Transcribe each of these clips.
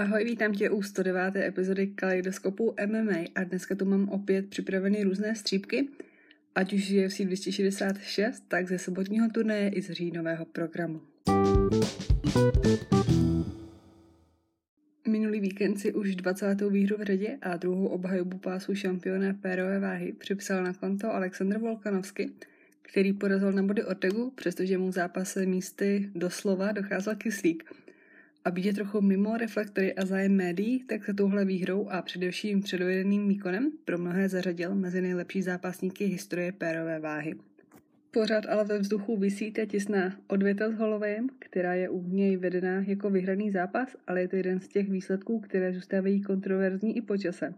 Ahoj, vítám tě u 109. epizody Kaleidoskopu MMA a dneska tu mám opět připraveny různé střípky, ať už je UFC 266, tak ze sobotního turnaje i z říjnového programu. Minulý víkend si už 20. výhru v řadě a druhou obhajobu pásu šampiona pérové váhy připsal na konto Aleksandr Volkanovsky, který porazil na body Ortegu, přestože mu v zápase místy doslova docházel kyslík – a být je trochu mimo reflektory a zájem médií, tak se touhle výhrou a především předvedeným výkonem pro mnohé zařadil mezi nejlepší zápasníky historie pérové váhy. Pořád ale ve vzduchu vysí ta těsná odvěta s Holovejem, která je u něj vedená jako vyhraný zápas, ale je to jeden z těch výsledků, které zůstávají kontroverzní i po čase.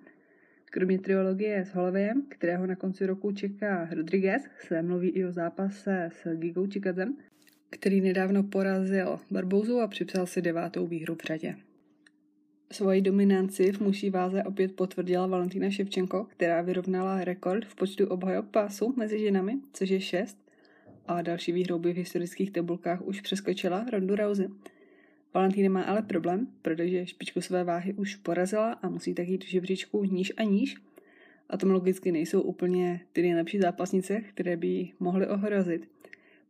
Kromě triologie s Holovejem, kterého na konci roku čeká Rodriguez, se mluví i o zápase s Gigou Chikazem, který nedávno porazil Barbouzu a připsal si devátou výhru v řadě. Svoji dominanci v muší váze opět potvrdila Valentína Ševčenko, která vyrovnala rekord v počtu obhajob pásu mezi ženami, což je šest, a další výhrou by v historických tabulkách už přeskočila Rondu Rousey. Valentína má ale problém, protože špičku své váhy už porazila a musí tak jít v žebříčku níž a níž. A tom logicky nejsou úplně ty nejlepší zápasnice, které by mohly ohrozit.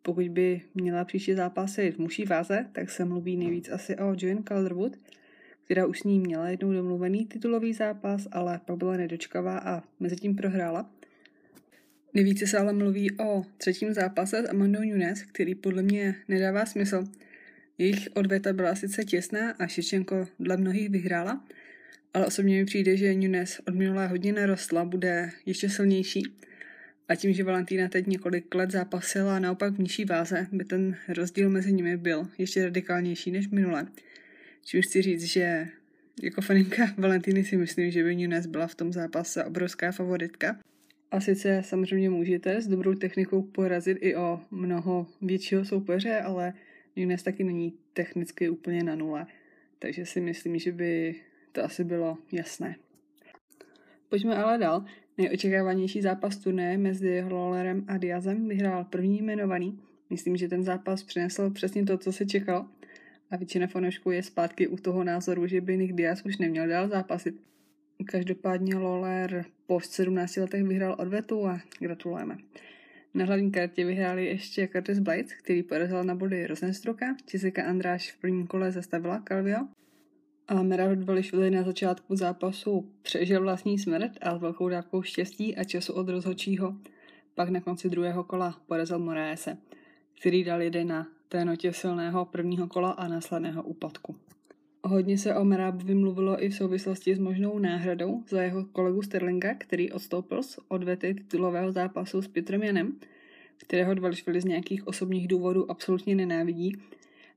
Pokud by měla příští zápasy v muší váze, tak se mluví nejvíc asi o Joan Calderwood, která už s ní měla jednou domluvený titulový zápas, ale pak byla nedočkavá a mezi tím prohrála. Nejvíce se ale mluví o třetím zápase s Amandou Nunes, který podle mě nedává smysl. Jejich odveta byla sice těsná a Šečenko dle mnohých vyhrála, ale osobně mi přijde, že Nunes od minulé hodně narostla, bude ještě silnější a tím, že Valentína teď několik let zápasila naopak v nižší váze, by ten rozdíl mezi nimi byl ještě radikálnější než minule. Čím chci říct, že jako faninka Valentíny si myslím, že by Nunes byla v tom zápase obrovská favoritka. A sice samozřejmě můžete s dobrou technikou porazit i o mnoho většího soupeře, ale Nunes taky není technicky úplně na nule. Takže si myslím, že by to asi bylo jasné. Pojďme ale dál. Nejočekávanější zápas turné mezi Lawlerem a Diazem vyhrál první jmenovaný. Myslím, že ten zápas přinesl přesně to, co se čekalo. A většina fanoušků je zpátky u toho názoru, že by Nick Diaz už neměl dál zápasit. Každopádně Lawler po 17 letech vyhrál odvetu a gratulujeme. Na hlavní kartě vyhráli ještě Curtis Blades, který porazil na body Rosenstruka, Jessica Andráš v prvním kole zastavila Calvio a Merab Dvališvili na začátku zápasu přežil vlastní smrt a s velkou dávkou štěstí a času od rozhodčího pak na konci druhého kola porazil Moraese, který dal jeden na té notě silného prvního kola a následného úpadku. Hodně se o Merábovi mluvilo i v souvislosti s možnou náhradou za jeho kolegu Sterlinga, který odstoupil z odvety titulového zápasu s Petrem Janem, kterého Dvališvili z nějakých osobních důvodů absolutně nenávidí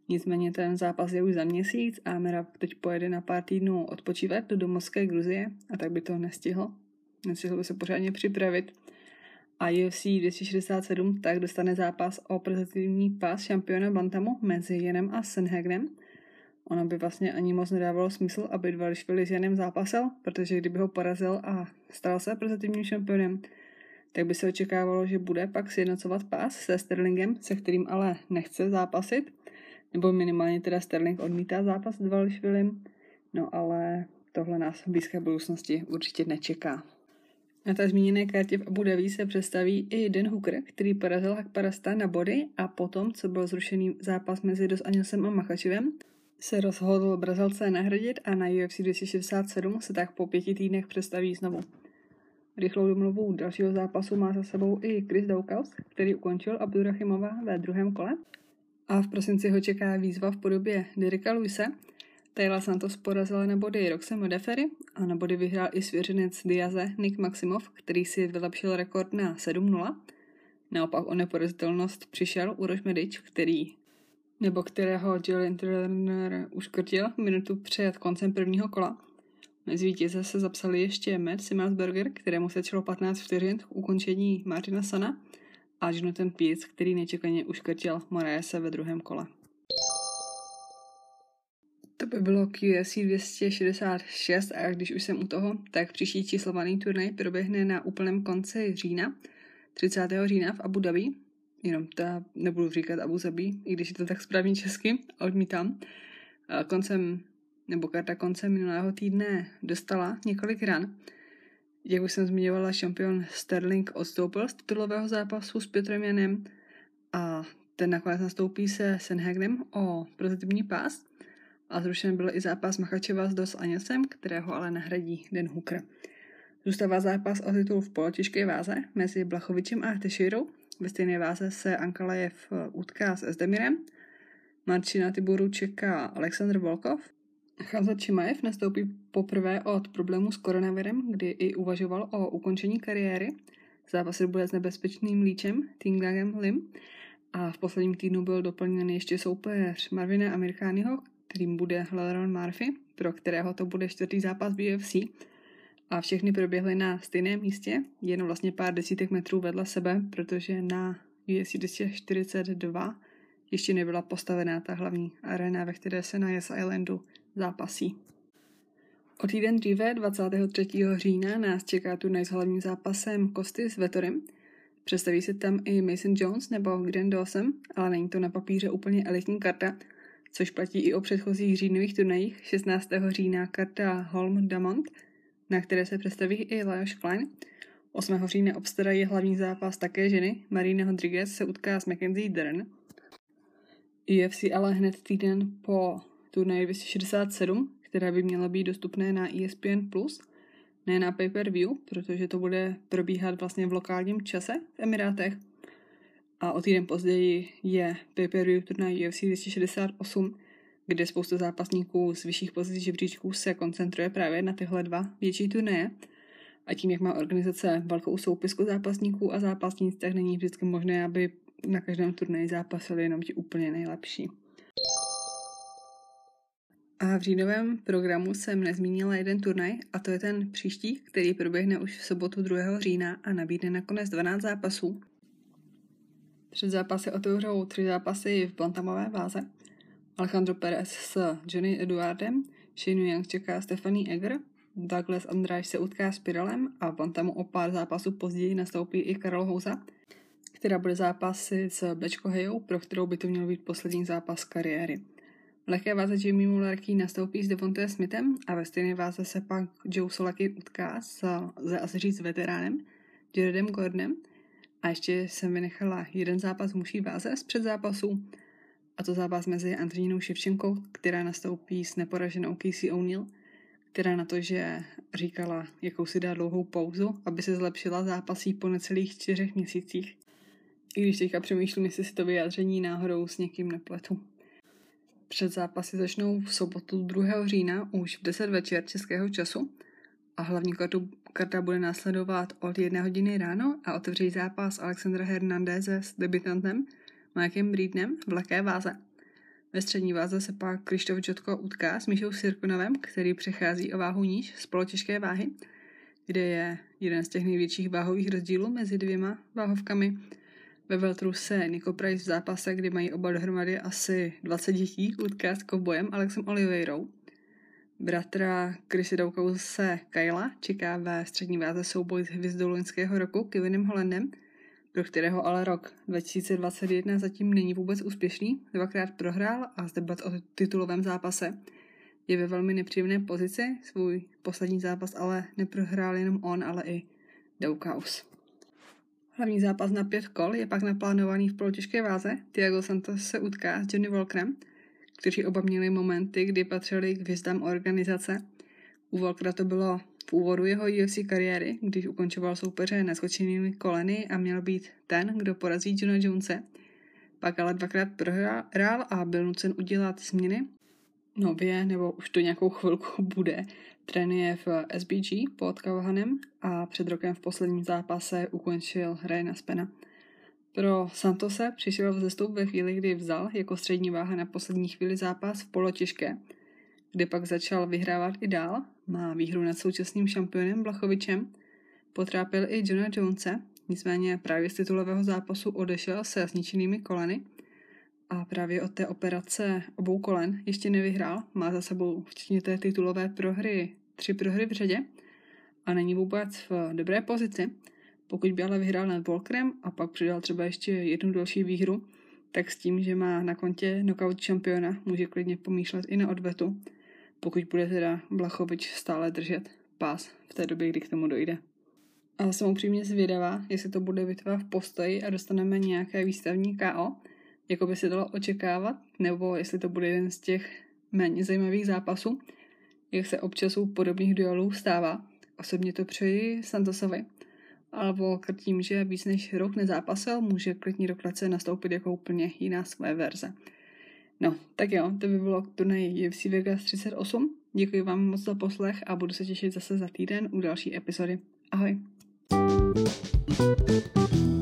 Nicméně ten zápas je už za měsíc a Merab teď pojede na pár týdnů odpočívat do domovské Gruzie a tak by to nestihl. Nestihl by se pořádně připravit. A UFC 267 tak dostane zápas o prezentativní pás šampiona Bantamu mezi Jenem a Senhegnem. Ono by vlastně ani moc nedávalo smysl, aby dva s Jenem zápasil, protože kdyby ho porazil a stal se prezentativním šampionem, tak by se očekávalo, že bude pak sjednocovat pás se Sterlingem, se kterým ale nechce zápasit – minimálně teda Sterling odmítá zápas s Dvalishvilim, no ale tohle nás v blízké budoucnosti určitě nečeká. Na té zmíněné kartě v Abu Dhabi se představí i Den Hooker, který porazil Hakparasta na body a potom, co byl zrušený zápas mezi Dos Anjosem a Machačivem, se rozhodl Brazilce nahradit a na UFC 267 se tak po pěti týdnech představí znovu. Rychlou domluvu dalšího zápasu má za sebou i Chris Daukaus, který ukončil Abdurachimova ve druhém kole a v prosinci ho čeká výzva v podobě Dereka Luise. Taylor Santos porazila na body Roxe Modefery a na body vyhrál i svěřenec Diaze Nick Maximov, který si vylepšil rekord na 7-0. Naopak o neporazitelnost přišel Uroš Medič, který nebo kterého Julian Turner uškrtil minutu před koncem prvního kola. Mezi vítěze se zapsali ještě Matt Simmelsberger, kterému se čelo 15 vteřin k ukončení Martina Sana a Jonathan Pierce, který nečekaně uškrtil Moraese ve druhém kole. To by bylo QSC 266 a když už jsem u toho, tak příští číslovaný turnaj proběhne na úplném konci října, 30. října v Abu Dhabi. Jenom ta nebudu říkat Abu Dhabi, i když je to tak správně česky, odmítám. Koncem nebo karta konce minulého týdne dostala několik ran. Jak už jsem zmiňovala, šampion Sterling odstoupil z titulového zápasu s Piotrem Janem a ten nakonec nastoupí se Senhagnem o prozatímní pás a zrušen byl i zápas Machačeva s Dos Aněsem, kterého ale nahradí Den Hooker. Zůstává zápas o titul v polotěžké váze mezi Blachovičem a Teširou. Ve stejné váze se Ankalajev utká s Esdemirem. Marčina Tiboru čeká Aleksandr Volkov. Chazat Čimajev nastoupí poprvé od problému s koronavirem, kdy i uvažoval o ukončení kariéry. Zápas bude s nebezpečným líčem Tingagem Lim a v posledním týdnu byl doplněn ještě soupeř Marvina Amerikányho, kterým bude Leron Murphy, pro kterého to bude čtvrtý zápas v UFC. A všechny proběhly na stejném místě, jen vlastně pár desítek metrů vedle sebe, protože na UFC 242 ještě nebyla postavená ta hlavní arena, ve které se na Yes Islandu zápasí. O týden dříve, 23. října, nás čeká turnaj s hlavním zápasem Kosty s Vetorem. Představí se tam i Mason Jones nebo Grand Dawson, ale není to na papíře úplně elitní karta, což platí i o předchozích říjnových turnajích. 16. října karta Holm Damont, na které se představí i Lajos Klein. 8. října obstarají hlavní zápas také ženy. Marina Rodriguez se utká s Mackenzie Dern. UFC ale hned týden po turnaji 267, které by mělo být dostupné na ESPN+, ne na pay-per-view, protože to bude probíhat vlastně v lokálním čase v Emirátech. A o týden později je pay-per-view turnaj UFC 268, kde spousta zápasníků z vyšších pozic žebříčků se koncentruje právě na tyhle dva větší turnaje. A tím, jak má organizace velkou soupisku zápasníků a zápasníc, tak není vždycky možné, aby na každém turnaji zápasili jenom ti úplně nejlepší. A v říjnovém programu jsem nezmínila jeden turnaj a to je ten příští, který proběhne už v sobotu 2. října a nabídne nakonec 12 zápasů. Před zápasy otevřou tři zápasy v bantamové váze. Alejandro Perez s Johnny Eduardem, Shane Young čeká Stephanie Egger, Douglas Andráš se utká s Pirelem a v bantamu o pár zápasů později nastoupí i Karol Houza, která bude zápasy s Blečko Hejou, pro kterou by to měl být poslední zápas kariéry. V lehké váze Jimmy Mullerký nastoupí s Devonte Smithem a ve stejné váze se pak Joe Solaki utká s, ze asi říct, veteránem Jaredem Gordonem. A ještě jsem vynechala jeden zápas muší váze z předzápasu, a to zápas mezi Antonínou Ševčenkou, která nastoupí s neporaženou Casey O'Neill, která na to, že říkala, jakou si dá dlouhou pauzu, aby se zlepšila zápasí po necelých čtyřech měsících. I když teďka přemýšlím, jestli si to vyjádření náhodou s někým nepletu. Před zápasy začnou v sobotu 2. října už v 10 večer českého času a hlavní kartu, karta bude následovat od 1 hodiny ráno a otevří zápas Alexandra Hernandeze s debitantem Mikem Breednem v lehké váze. Ve střední váze se pak Krištof Jotko utká s Míšou Sirkunovem, který přechází o váhu níž z polotěžké váhy, kde je jeden z těch největších váhových rozdílů mezi dvěma váhovkami ve Veltru se Nico Price v zápase, kdy mají oba dohromady asi 20 dětí, utká s kovbojem Alexem Oliveirou. Bratra Chrissy se Kyla čeká ve střední váze souboj s hvězdou loňského roku Kevinem Hollandem, pro kterého ale rok 2021 zatím není vůbec úspěšný. Dvakrát prohrál a zde o titulovém zápase. Je ve velmi nepříjemné pozici, svůj poslední zápas ale neprohrál jenom on, ale i Daukaus. Hlavní zápas na pět kol je pak naplánovaný v polotěžké váze. Tiago Santos se utká s Johnny Walkerem, kteří oba měli momenty, kdy patřili k hvězdám organizace. U Walkera to bylo v úvodu jeho UFC kariéry, když ukončoval soupeře neskočenými koleny a měl být ten, kdo porazí Johna Jonese. Pak ale dvakrát prohrál a byl nucen udělat změny. Nově, nebo už to nějakou chvilku bude, trénuje v SBG pod Kavahanem a před rokem v posledním zápase ukončil Ryana Spena. Pro Santose přišel vzestup ve chvíli, kdy vzal jako střední váha na poslední chvíli zápas v polotěžké, kde pak začal vyhrávat i dál, má výhru nad současným šampionem Blachovičem, potrápil i Johna Jonese, nicméně právě z titulového zápasu odešel se zničenými koleny a právě od té operace obou kolen ještě nevyhrál. Má za sebou včetně té titulové prohry tři prohry v řadě a není vůbec v dobré pozici. Pokud by ale vyhrál nad Volkerem a pak přidal třeba ještě jednu další výhru, tak s tím, že má na kontě knockout šampiona, může klidně pomýšlet i na odvetu. pokud bude teda Blachovič stále držet pás v té době, kdy k tomu dojde. Ale jsem upřímně zvědavá, jestli to bude bitva v postoji a dostaneme nějaké výstavní KO, jako by se dalo očekávat, nebo jestli to bude jeden z těch méně zajímavých zápasů, jak se občas u podobných duelů stává. Osobně to přeji Santosovi, ale Walker tím, že víc než rok nezápasil, může klidně do klece nastoupit jako úplně jiná svoje verze. No, tak jo, to by bylo k turnaji UFC Vegas 38. Děkuji vám moc za poslech a budu se těšit zase za týden u další epizody. Ahoj! thank you